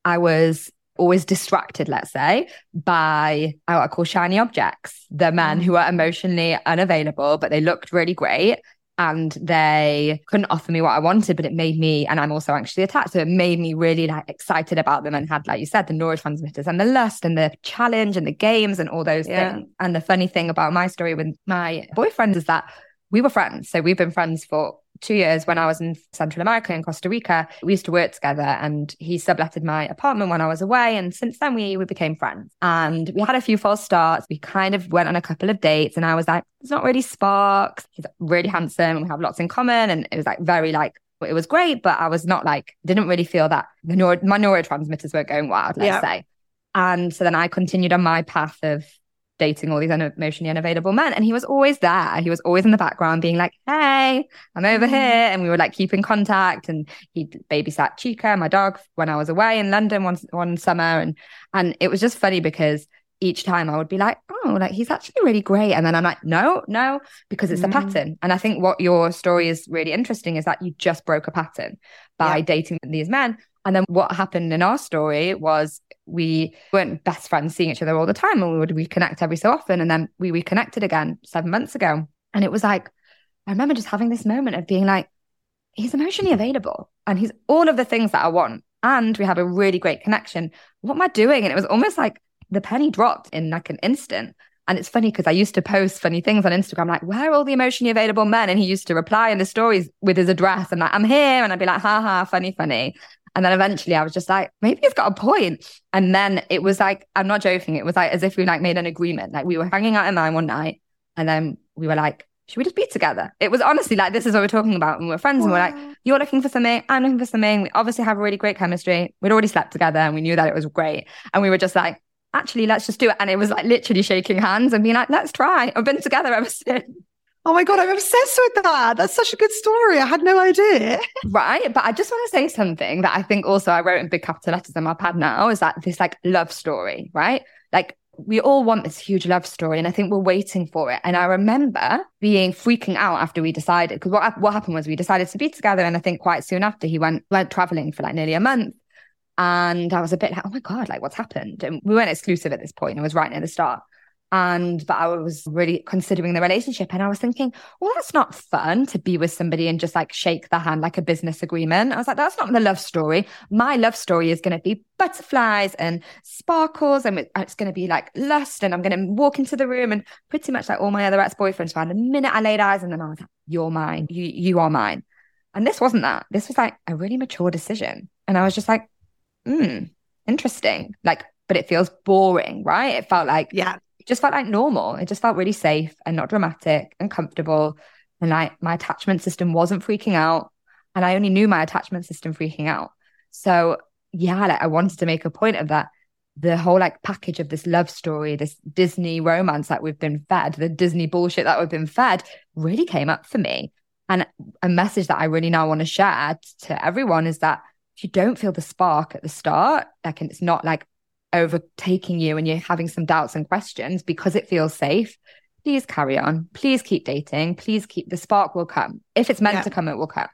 i was always distracted, let's say, by what I call shiny objects. The men mm. who are emotionally unavailable, but they looked really great and they couldn't offer me what I wanted, but it made me, and I'm also anxiously attached. So it made me really like excited about them and had, like you said, the neurotransmitters and the lust and the challenge and the games and all those yeah. things. And the funny thing about my story with my boyfriend is that we were friends. So we've been friends for two years when I was in Central America in Costa Rica. We used to work together and he subletted my apartment when I was away. And since then we we became friends. And we had a few false starts. We kind of went on a couple of dates and I was like, it's not really sparks. He's really handsome and we have lots in common. And it was like very like it was great, but I was not like didn't really feel that the neuro, my neurotransmitters weren't going wild, let's yeah. say. And so then I continued on my path of dating all these emotionally unavailable men. And he was always there. He was always in the background being like, Hey, I'm over mm-hmm. here. And we would like keep in contact. And he babysat Chica, my dog, when I was away in London one, one summer. And, and it was just funny because each time I would be like, oh, like he's actually really great. And then I'm like, no, no, because it's mm. a pattern. And I think what your story is really interesting is that you just broke a pattern by yeah. dating these men. And then what happened in our story was we weren't best friends seeing each other all the time and we would reconnect every so often. And then we reconnected again seven months ago. And it was like, I remember just having this moment of being like, he's emotionally available and he's all of the things that I want. And we have a really great connection. What am I doing? And it was almost like the penny dropped in like an instant. And it's funny because I used to post funny things on Instagram, like, where are all the emotionally available men? And he used to reply in the stories with his address and like, I'm here. And I'd be like, ha ha, funny, funny. And then eventually I was just like, maybe he's got a point. And then it was like, I'm not joking. It was like as if we like made an agreement. Like we were hanging out in mine one night and then we were like, should we just be together? It was honestly like, this is what we're talking about. And we're friends wow. and we're like, you're looking for something. I'm looking for something. We obviously have a really great chemistry. We'd already slept together and we knew that it was great. And we were just like, actually, let's just do it. And it was like literally shaking hands and being like, let's try. I've been together ever [laughs] since. Oh my God, I'm obsessed with that. That's such a good story. I had no idea. Right. But I just want to say something that I think also I wrote in big capital letters on my pad now is that this like love story, right? Like we all want this huge love story and I think we're waiting for it. And I remember being freaking out after we decided because what, what happened was we decided to be together. And I think quite soon after he went, went traveling for like nearly a month. And I was a bit like, oh my God, like what's happened? And we weren't exclusive at this point. It was right near the start. And but I was really considering the relationship and I was thinking, well, that's not fun to be with somebody and just like shake the hand like a business agreement. I was like, that's not the love story. My love story is going to be butterflies and sparkles and it's going to be like lust. And I'm going to walk into the room and pretty much like all my other ex boyfriends found the minute I laid eyes on them, I was like, you're mine. You, you are mine. And this wasn't that. This was like a really mature decision. And I was just like, hmm, interesting. Like, but it feels boring, right? It felt like, yeah it just felt like normal. It just felt really safe and not dramatic and comfortable. And like my attachment system wasn't freaking out. And I only knew my attachment system freaking out. So yeah, like I wanted to make a point of that. The whole like package of this love story, this Disney romance that we've been fed, the Disney bullshit that we've been fed really came up for me. And a message that I really now want to share to everyone is that if you don't feel the spark at the start, like and it's not like overtaking you and you're having some doubts and questions because it feels safe, please carry on. Please keep dating. Please keep the spark will come. If it's meant yeah. to come, it will come.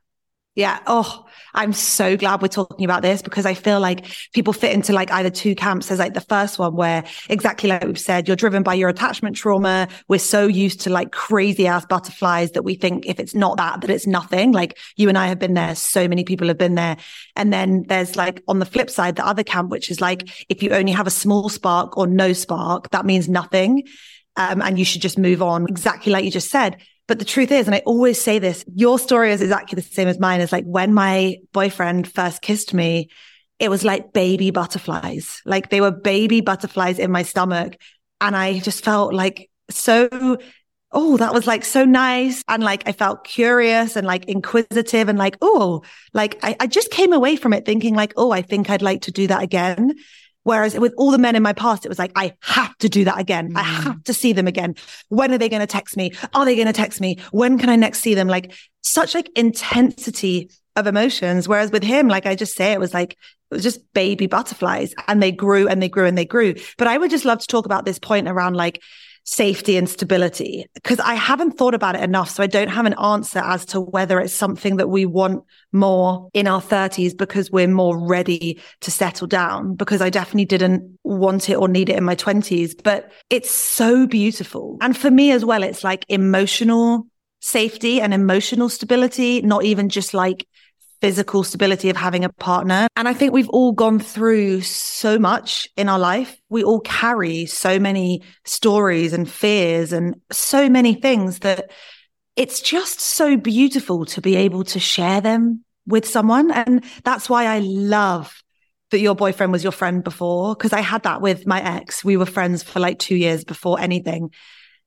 Yeah. Oh, I'm so glad we're talking about this because I feel like people fit into like either two camps. There's like the first one where exactly like we've said, you're driven by your attachment trauma. We're so used to like crazy ass butterflies that we think if it's not that, that it's nothing. Like you and I have been there. So many people have been there. And then there's like on the flip side, the other camp, which is like, if you only have a small spark or no spark, that means nothing. Um, and you should just move on exactly like you just said but the truth is, and I always say this, your story is exactly the same as mine. Is like when my boyfriend first kissed me, it was like baby butterflies. Like they were baby butterflies in my stomach. And I just felt like so, oh, that was like so nice. And like I felt curious and like inquisitive and like, oh, like I, I just came away from it thinking like, oh, I think I'd like to do that again. Whereas with all the men in my past, it was like, I have to do that again. Mm. I have to see them again. When are they going to text me? Are they going to text me? When can I next see them? Like such like intensity of emotions. Whereas with him, like I just say, it was like, it was just baby butterflies and they grew and they grew and they grew. But I would just love to talk about this point around like safety and stability because I haven't thought about it enough. So I don't have an answer as to whether it's something that we want more in our 30s because we're more ready to settle down. Because I definitely didn't want it or need it in my 20s, but it's so beautiful. And for me as well, it's like emotional safety and emotional stability, not even just like physical stability of having a partner. And I think we've all gone through so much in our life. We all carry so many stories and fears and so many things that it's just so beautiful to be able to share them with someone. And that's why I love that your boyfriend was your friend before, because I had that with my ex. We were friends for like two years before anything.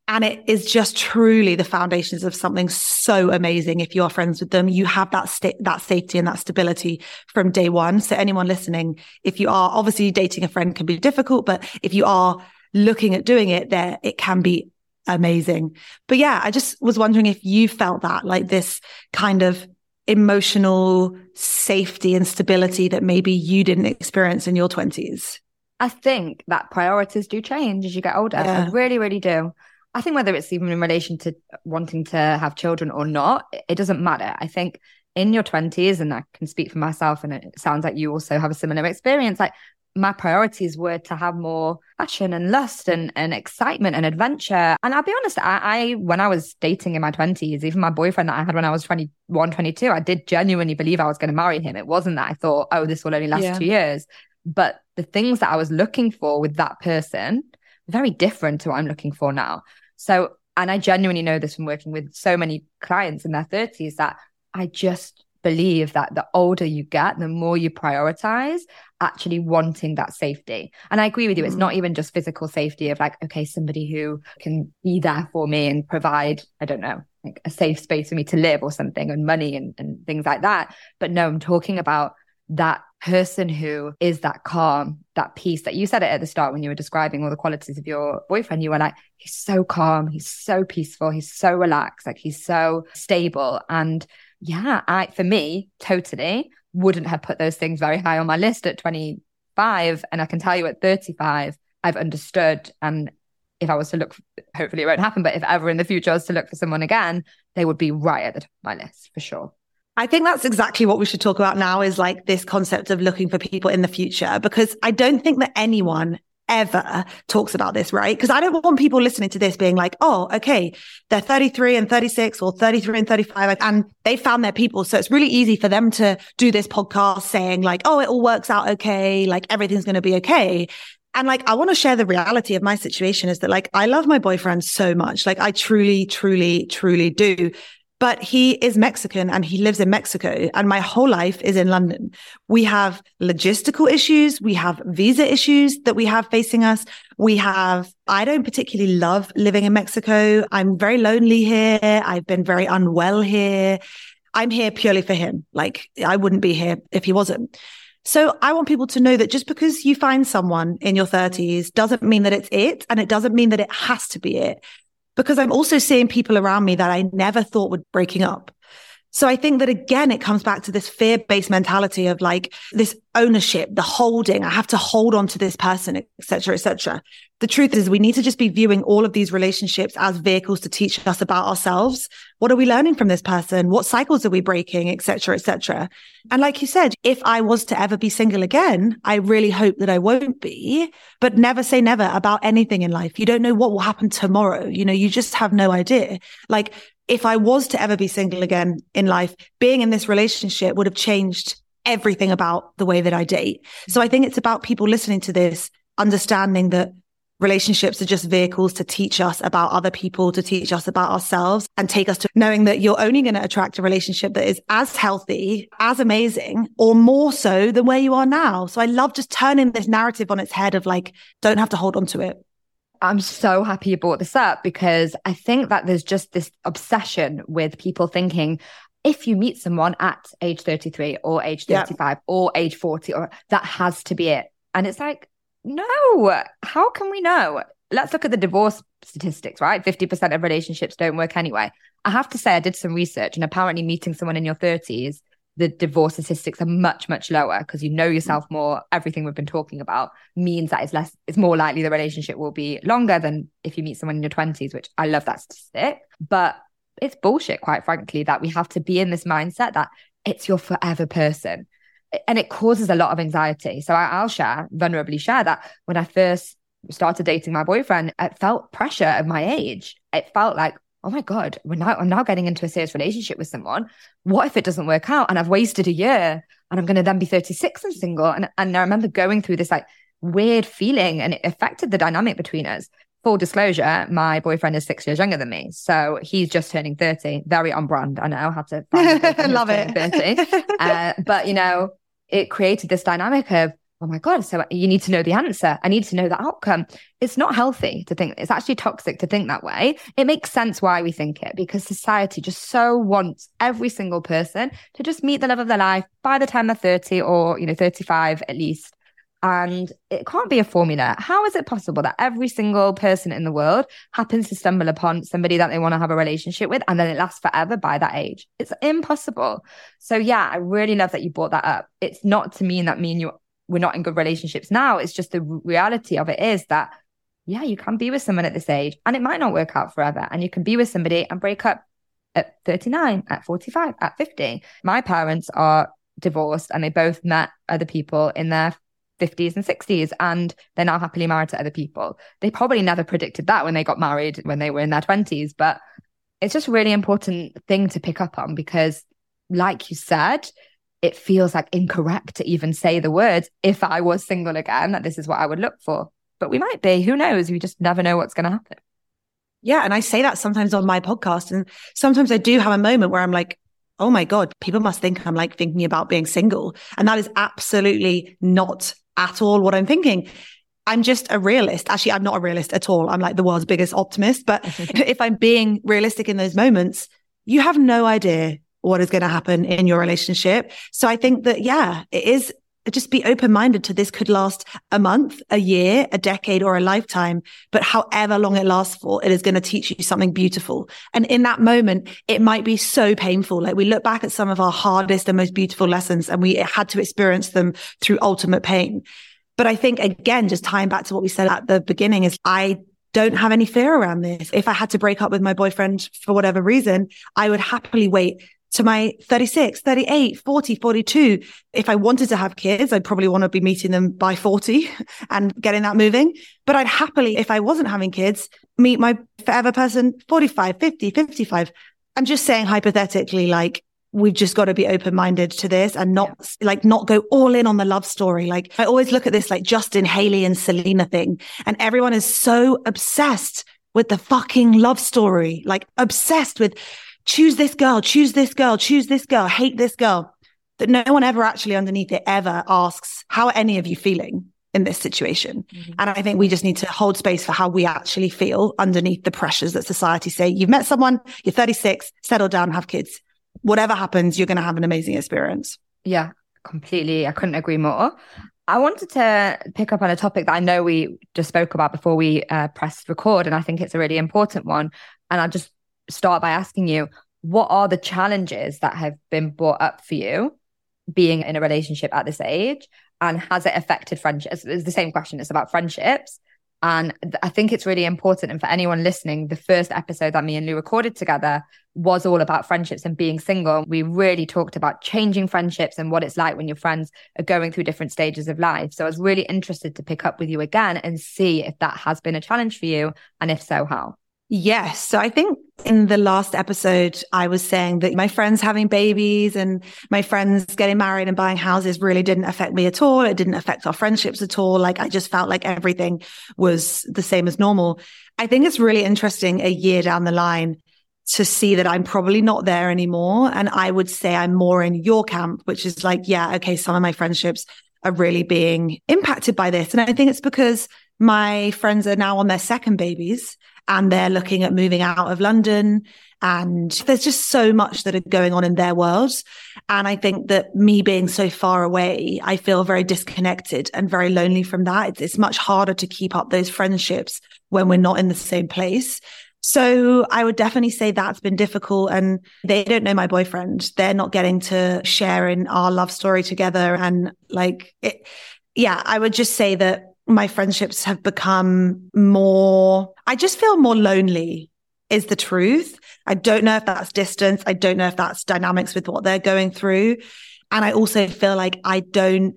And it is just truly the foundations of something so amazing. If you are friends with them, you have that sta- that safety and that stability from day one. So anyone listening, if you are obviously dating a friend can be difficult, but if you are looking at doing it there, it can be amazing. But yeah, I just was wondering if you felt that like this kind of emotional safety and stability that maybe you didn't experience in your 20s. I think that priorities do change as you get older. Yeah. I really, really do. I think whether it's even in relation to wanting to have children or not, it doesn't matter. I think in your 20s, and I can speak for myself, and it sounds like you also have a similar experience. Like my priorities were to have more passion and lust and, and excitement and adventure. And I'll be honest, I, I, when I was dating in my 20s, even my boyfriend that I had when I was 21, 22, I did genuinely believe I was going to marry him. It wasn't that I thought, oh, this will only last yeah. two years. But the things that I was looking for with that person, very different to what I'm looking for now. So, and I genuinely know this from working with so many clients in their 30s that I just believe that the older you get, the more you prioritize actually wanting that safety. And I agree with you. It's mm. not even just physical safety of like, okay, somebody who can be there for me and provide, I don't know, like a safe space for me to live or something and money and, and things like that. But no, I'm talking about that person who is that calm, that peace that you said it at the start when you were describing all the qualities of your boyfriend. You were like, he's so calm, he's so peaceful, he's so relaxed, like he's so stable. And yeah, I, for me, totally wouldn't have put those things very high on my list at 25. And I can tell you at 35, I've understood. And if I was to look, hopefully it won't happen, but if ever in the future I was to look for someone again, they would be right at the top of my list for sure. I think that's exactly what we should talk about now is like this concept of looking for people in the future, because I don't think that anyone ever talks about this, right? Because I don't want people listening to this being like, oh, okay, they're 33 and 36 or 33 and 35 and they found their people. So it's really easy for them to do this podcast saying like, oh, it all works out okay. Like everything's going to be okay. And like, I want to share the reality of my situation is that like, I love my boyfriend so much. Like I truly, truly, truly do but he is Mexican and he lives in Mexico. And my whole life is in London. We have logistical issues. We have visa issues that we have facing us. We have, I don't particularly love living in Mexico. I'm very lonely here. I've been very unwell here. I'm here purely for him. Like I wouldn't be here if he wasn't. So I want people to know that just because you find someone in your 30s doesn't mean that it's it. And it doesn't mean that it has to be it because I'm also seeing people around me that I never thought would breaking up. So I think that again, it comes back to this fear based mentality of like this ownership, the holding. I have to hold on to this person, etc., etc. The truth is we need to just be viewing all of these relationships as vehicles to teach us about ourselves. What are we learning from this person? What cycles are we breaking, etc., etc. And like you said, if I was to ever be single again, I really hope that I won't be, but never say never about anything in life. You don't know what will happen tomorrow. You know, you just have no idea. Like if I was to ever be single again in life, being in this relationship would have changed everything about the way that I date. So I think it's about people listening to this, understanding that relationships are just vehicles to teach us about other people, to teach us about ourselves and take us to knowing that you're only going to attract a relationship that is as healthy, as amazing, or more so than where you are now. So I love just turning this narrative on its head of like, don't have to hold on to it. I'm so happy you brought this up because I think that there's just this obsession with people thinking if you meet someone at age 33 or age 35 yeah. or age 40 or that has to be it. And it's like, no, how can we know? Let's look at the divorce statistics, right? 50% of relationships don't work anyway. I have to say, I did some research, and apparently, meeting someone in your 30s the divorce statistics are much much lower because you know mm. yourself more everything we've been talking about means that it's less it's more likely the relationship will be longer than if you meet someone in your 20s which i love that statistic but it's bullshit quite frankly that we have to be in this mindset that it's your forever person and it causes a lot of anxiety so I, will share vulnerably share that when i first started dating my boyfriend it felt pressure of my age it felt like oh my God, we're now, I'm now getting into a serious relationship with someone. What if it doesn't work out? And I've wasted a year and I'm going to then be 36 and single. And, and I remember going through this like weird feeling and it affected the dynamic between us. Full disclosure, my boyfriend is six years younger than me. So he's just turning 30, very on brand. I know how to [laughs] love it. 30. uh, but, you know, it created this dynamic of, oh my God, so you need to know the answer. I need to know the outcome. It's not healthy to think, it's actually toxic to think that way. It makes sense why we think it because society just so wants every single person to just meet the love of their life by the time they're 30 or, you know, 35 at least. And it can't be a formula. How is it possible that every single person in the world happens to stumble upon somebody that they want to have a relationship with and then it lasts forever by that age? It's impossible. So, yeah, I really love that you brought that up. It's not to mean that me and you we're not in good relationships now. It's just the reality of it is that, yeah, you can be with someone at this age and it might not work out forever. And you can be with somebody and break up at 39, at 45, at 50. My parents are divorced and they both met other people in their 50s and 60s and they're now happily married to other people. They probably never predicted that when they got married when they were in their 20s, but it's just a really important thing to pick up on because like you said, it feels like incorrect to even say the words if I was single again, that this is what I would look for. But we might be. Who knows? We just never know what's going to happen. Yeah. And I say that sometimes on my podcast. And sometimes I do have a moment where I'm like, oh my God, people must think I'm like thinking about being single. And that is absolutely not at all what I'm thinking. I'm just a realist. Actually, I'm not a realist at all. I'm like the world's biggest optimist. But [laughs] [laughs] if I'm being realistic in those moments, you have no idea what is going to happen in your relationship. So I think that, yeah, it is just be open minded to this could last a month, a year, a decade, or a lifetime. But however long it lasts for, it is going to teach you something beautiful. And in that moment, it might be so painful. Like we look back at some of our hardest and most beautiful lessons and we had to experience them through ultimate pain. But I think again, just tying back to what we said at the beginning is I don't have any fear around this. If I had to break up with my boyfriend for whatever reason, I would happily wait to my 36, 38, 40, 42. If I wanted to have kids, I'd probably want to be meeting them by 40 [laughs] and getting that moving. But I'd happily, if I wasn't having kids, meet my forever person 45, 50, 55. I'm just saying hypothetically, like, we've just got to be open minded to this and not yeah. like not go all in on the love story. Like I always look at this like Justin Hailey and Selena thing and everyone is so obsessed with the fucking love story, like obsessed with choose this girl, choose this girl, choose this girl, hate this girl. That no one ever actually underneath it ever asks, how are any of you feeling in this situation? Mm-hmm. And I think we just need to hold space for how we actually feel underneath the pressures that society say, you've met someone, you're 36, settle down, have kids. Whatever happens, you're going to have an amazing experience. Yeah, completely. I couldn't agree more. I wanted to pick up on a topic that I know we just spoke about before we uh, pressed record, and I think it's a really important one. And I just start by asking you what are the challenges that have been brought up for you being in a relationship at this age? And has it affected friendships? It's the same question. It's about friendships. And I think it's really important. And for anyone listening, the first episode that me and Lou recorded together was all about friendships and being single. We really talked about changing friendships and what it's like when your friends are going through different stages of life. So I was really interested to pick up with you again and see if that has been a challenge for you. And if so, how? Yes. So I think in the last episode, I was saying that my friends having babies and my friends getting married and buying houses really didn't affect me at all. It didn't affect our friendships at all. Like I just felt like everything was the same as normal. I think it's really interesting a year down the line to see that I'm probably not there anymore. And I would say I'm more in your camp, which is like, yeah, okay, some of my friendships are really being impacted by this. And I think it's because my friends are now on their second babies and they're looking at moving out of London. And there's just so much that are going on in their worlds. And I think that me being so far away, I feel very disconnected and very lonely from that. It's, it's much harder to keep up those friendships when we're not in the same place. So I would definitely say that's been difficult. And they don't know my boyfriend. They're not getting to share in our love story together. And like it, yeah, I would just say that my friendships have become more, I just feel more lonely is the truth. I don't know if that's distance. I don't know if that's dynamics with what they're going through. And I also feel like I don't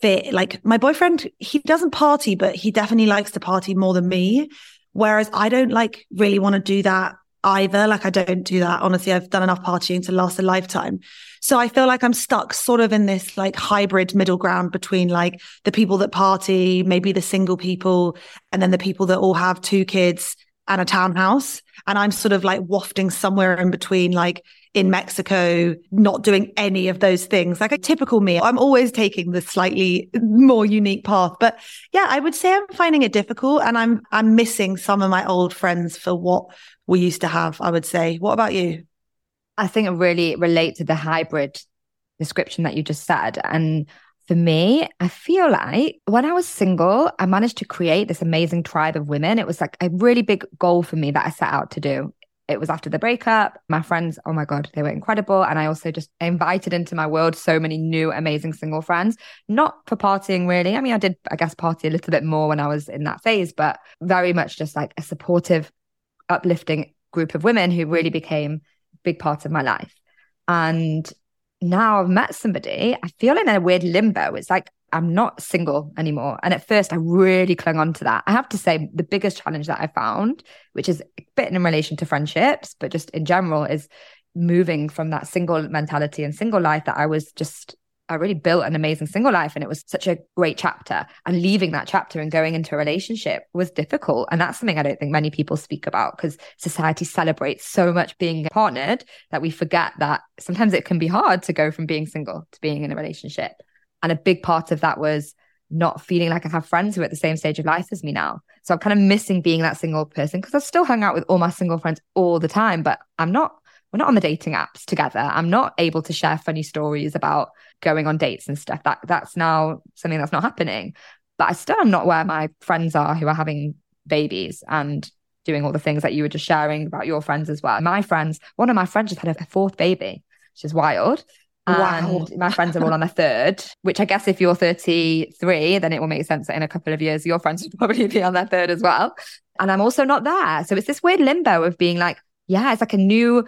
fit. Like my boyfriend, he doesn't party, but he definitely likes to party more than me. Whereas I don't like really want to do that either. Like I don't do that. Honestly, I've done enough partying to last a lifetime. So I feel like I'm stuck sort of in this like hybrid middle ground between like the people that party, maybe the single people, and then the people that all have two kids and a townhouse. And I'm sort of like wafting somewhere in between, like in Mexico, not doing any of those things. Like a typical me, I'm always taking the slightly more unique path. But yeah, I would say I'm finding it difficult and I'm, I'm missing some of my old friends for what we used to have, I would say. What about you? I think it really relate to the hybrid description that you just said. And for me, I feel like when I was single, I managed to create this amazing tribe of women. It was like a really big goal for me that I set out to do. It was after the breakup. My friends, oh my God, they were incredible. And I also just invited into my world so many new, amazing single friends, not for partying really. I mean, I did, I guess, party a little bit more when I was in that phase, but very much just like a supportive, uplifting group of women who really became big part of my life. And now I've met somebody, I feel in a weird limbo. It's like I'm not single anymore. And at first, I really clung on to that. I have to say, the biggest challenge that I found, which is a bit in relation to friendships, but just in general, is moving from that single mentality and single life that I was just I really built an amazing single life and it was such a great chapter. And leaving that chapter and going into a relationship was difficult. And that's something I don't think many people speak about because society celebrates so much being partnered that we forget that sometimes it can be hard to go from being single to being in a relationship. And a big part of that was not feeling like I have friends who are at the same stage of life as me now. So I'm kind of missing being that single person because I still hang out with all my single friends all the time, but I'm not we're not on the dating apps together. I'm not able to share funny stories about going on dates and stuff. That that's now something that's not happening. But I still am not where my friends are who are having babies and doing all the things that you were just sharing about your friends as well. My friends, one of my friends just had a fourth baby, which is wild. Wow. And my friends are all on a third, which I guess if you're 33, then it will make sense that in a couple of years, your friends would probably be on their third as well. And I'm also not there. So it's this weird limbo of being like, yeah, it's like a new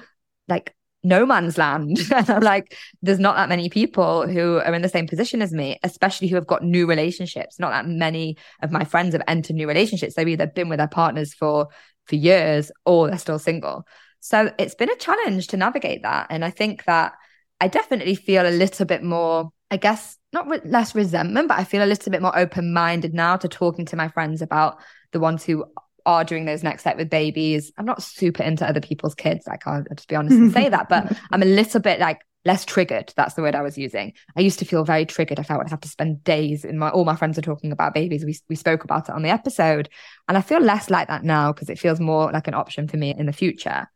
like no man's land. [laughs] and I'm like, there's not that many people who are in the same position as me, especially who have got new relationships. Not that many of my friends have entered new relationships. They've either been with their partners for for years or they're still single. So it's been a challenge to navigate that. And I think that I definitely feel a little bit more, I guess, not re- less resentment, but I feel a little bit more open minded now to talking to my friends about the ones who are doing those next step with babies. I'm not super into other people's kids. Like I can't just be honest and say that, but [laughs] I'm a little bit like less triggered. That's the word I was using. I used to feel very triggered. I felt I'd have to spend days in my, all my friends are talking about babies. We, we spoke about it on the episode. And I feel less like that now because it feels more like an option for me in the future.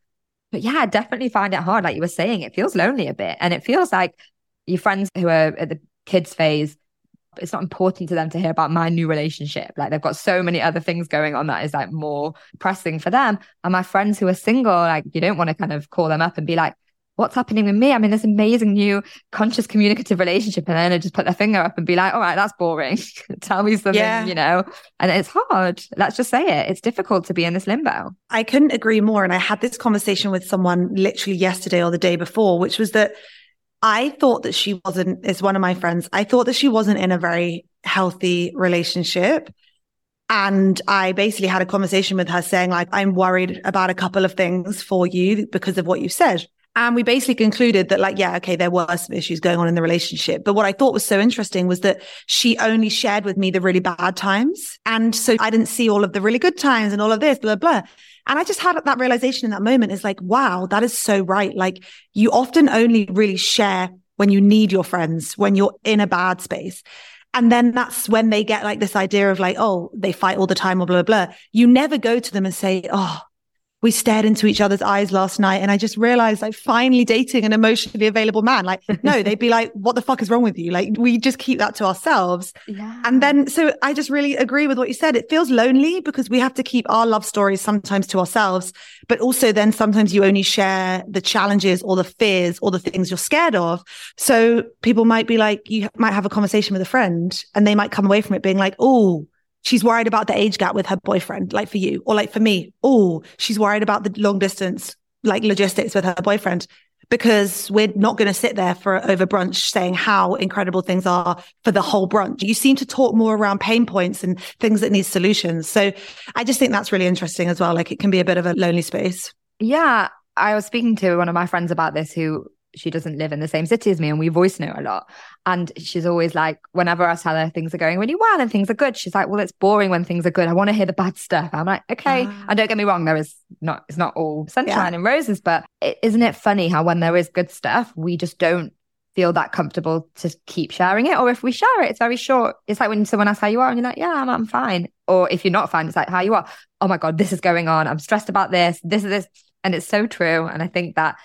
But yeah, I definitely find it hard. Like you were saying, it feels lonely a bit. And it feels like your friends who are at the kids phase it's not important to them to hear about my new relationship. Like they've got so many other things going on that is like more pressing for them. And my friends who are single, like you don't want to kind of call them up and be like, what's happening with me? I'm in this amazing new conscious communicative relationship. And then I just put their finger up and be like, all right, that's boring. [laughs] Tell me something, yeah. you know? And it's hard. Let's just say it. It's difficult to be in this limbo. I couldn't agree more. And I had this conversation with someone literally yesterday or the day before, which was that I thought that she wasn't, as one of my friends, I thought that she wasn't in a very healthy relationship. And I basically had a conversation with her saying, like, I'm worried about a couple of things for you because of what you said. And we basically concluded that, like, yeah, okay, there were some issues going on in the relationship. But what I thought was so interesting was that she only shared with me the really bad times. And so I didn't see all of the really good times and all of this, blah, blah. And I just had that realization in that moment is like, wow, that is so right. Like, you often only really share when you need your friends, when you're in a bad space. And then that's when they get like this idea of like, oh, they fight all the time or blah, blah, blah. You never go to them and say, oh, we stared into each other's eyes last night and I just realized like finally dating an emotionally available man. Like, no, [laughs] they'd be like, what the fuck is wrong with you? Like, we just keep that to ourselves. Yeah. And then, so I just really agree with what you said. It feels lonely because we have to keep our love stories sometimes to ourselves, but also then sometimes you only share the challenges or the fears or the things you're scared of. So people might be like, you might have a conversation with a friend and they might come away from it being like, oh, she's worried about the age gap with her boyfriend, like for you, or like for me. Oh, she's worried about the long distance, like logistics with her boyfriend, because we're not going to sit there for over brunch saying how incredible things are for the whole brunch. You seem to talk more around pain points and things that need solutions. So I just think that's really interesting as well. Like it can be a bit of a lonely space. Yeah. I was speaking to one of my friends about this who she doesn't live in the same city as me and we voice note a lot. And she's always like, whenever I tell her things are going really well and things are good, she's like, well, it's boring when things are good. I want to hear the bad stuff. I'm like, okay. Uh, and don't get me wrong, there is not, it's not all sunshine yeah. and roses, but is not it funny how when there is good stuff, we just don't feel that comfortable to keep sharing it. Or if we share it, it's very short. It's like when someone asks how you are and you're like, yeah, I'm, I'm fine. Or if you're not fine, it's like how you are. Oh my God, this is going on. I'm stressed about this. This is this. And it's so true. And I think that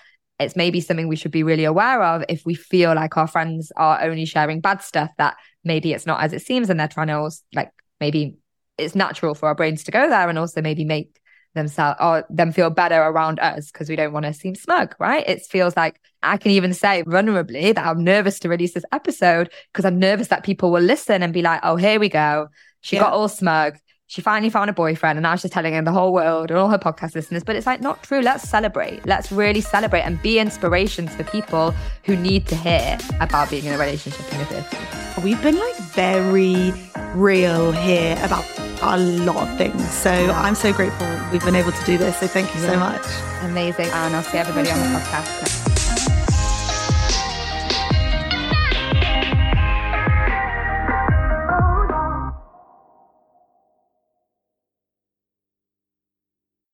it's maybe something we should be really aware of if we feel like our friends are only sharing bad stuff that maybe it's not as it seems and they're trying to like maybe it's natural for our brains to go there and also maybe make themselves or them feel better around us because we don't want to seem smug, right? It feels like I can even say vulnerably that I'm nervous to release this episode because I'm nervous that people will listen and be like, oh, here we go. She yeah. got all smug she finally found a boyfriend and now she's telling him the whole world and all her podcast listeners. But it's like not true. Let's celebrate. Let's really celebrate and be inspirations for people who need to hear about being in a relationship in 50s. We've been like very real here about a lot of things. So I'm so grateful we've been able to do this. So thank you so much. Amazing. And I'll see everybody on the podcast.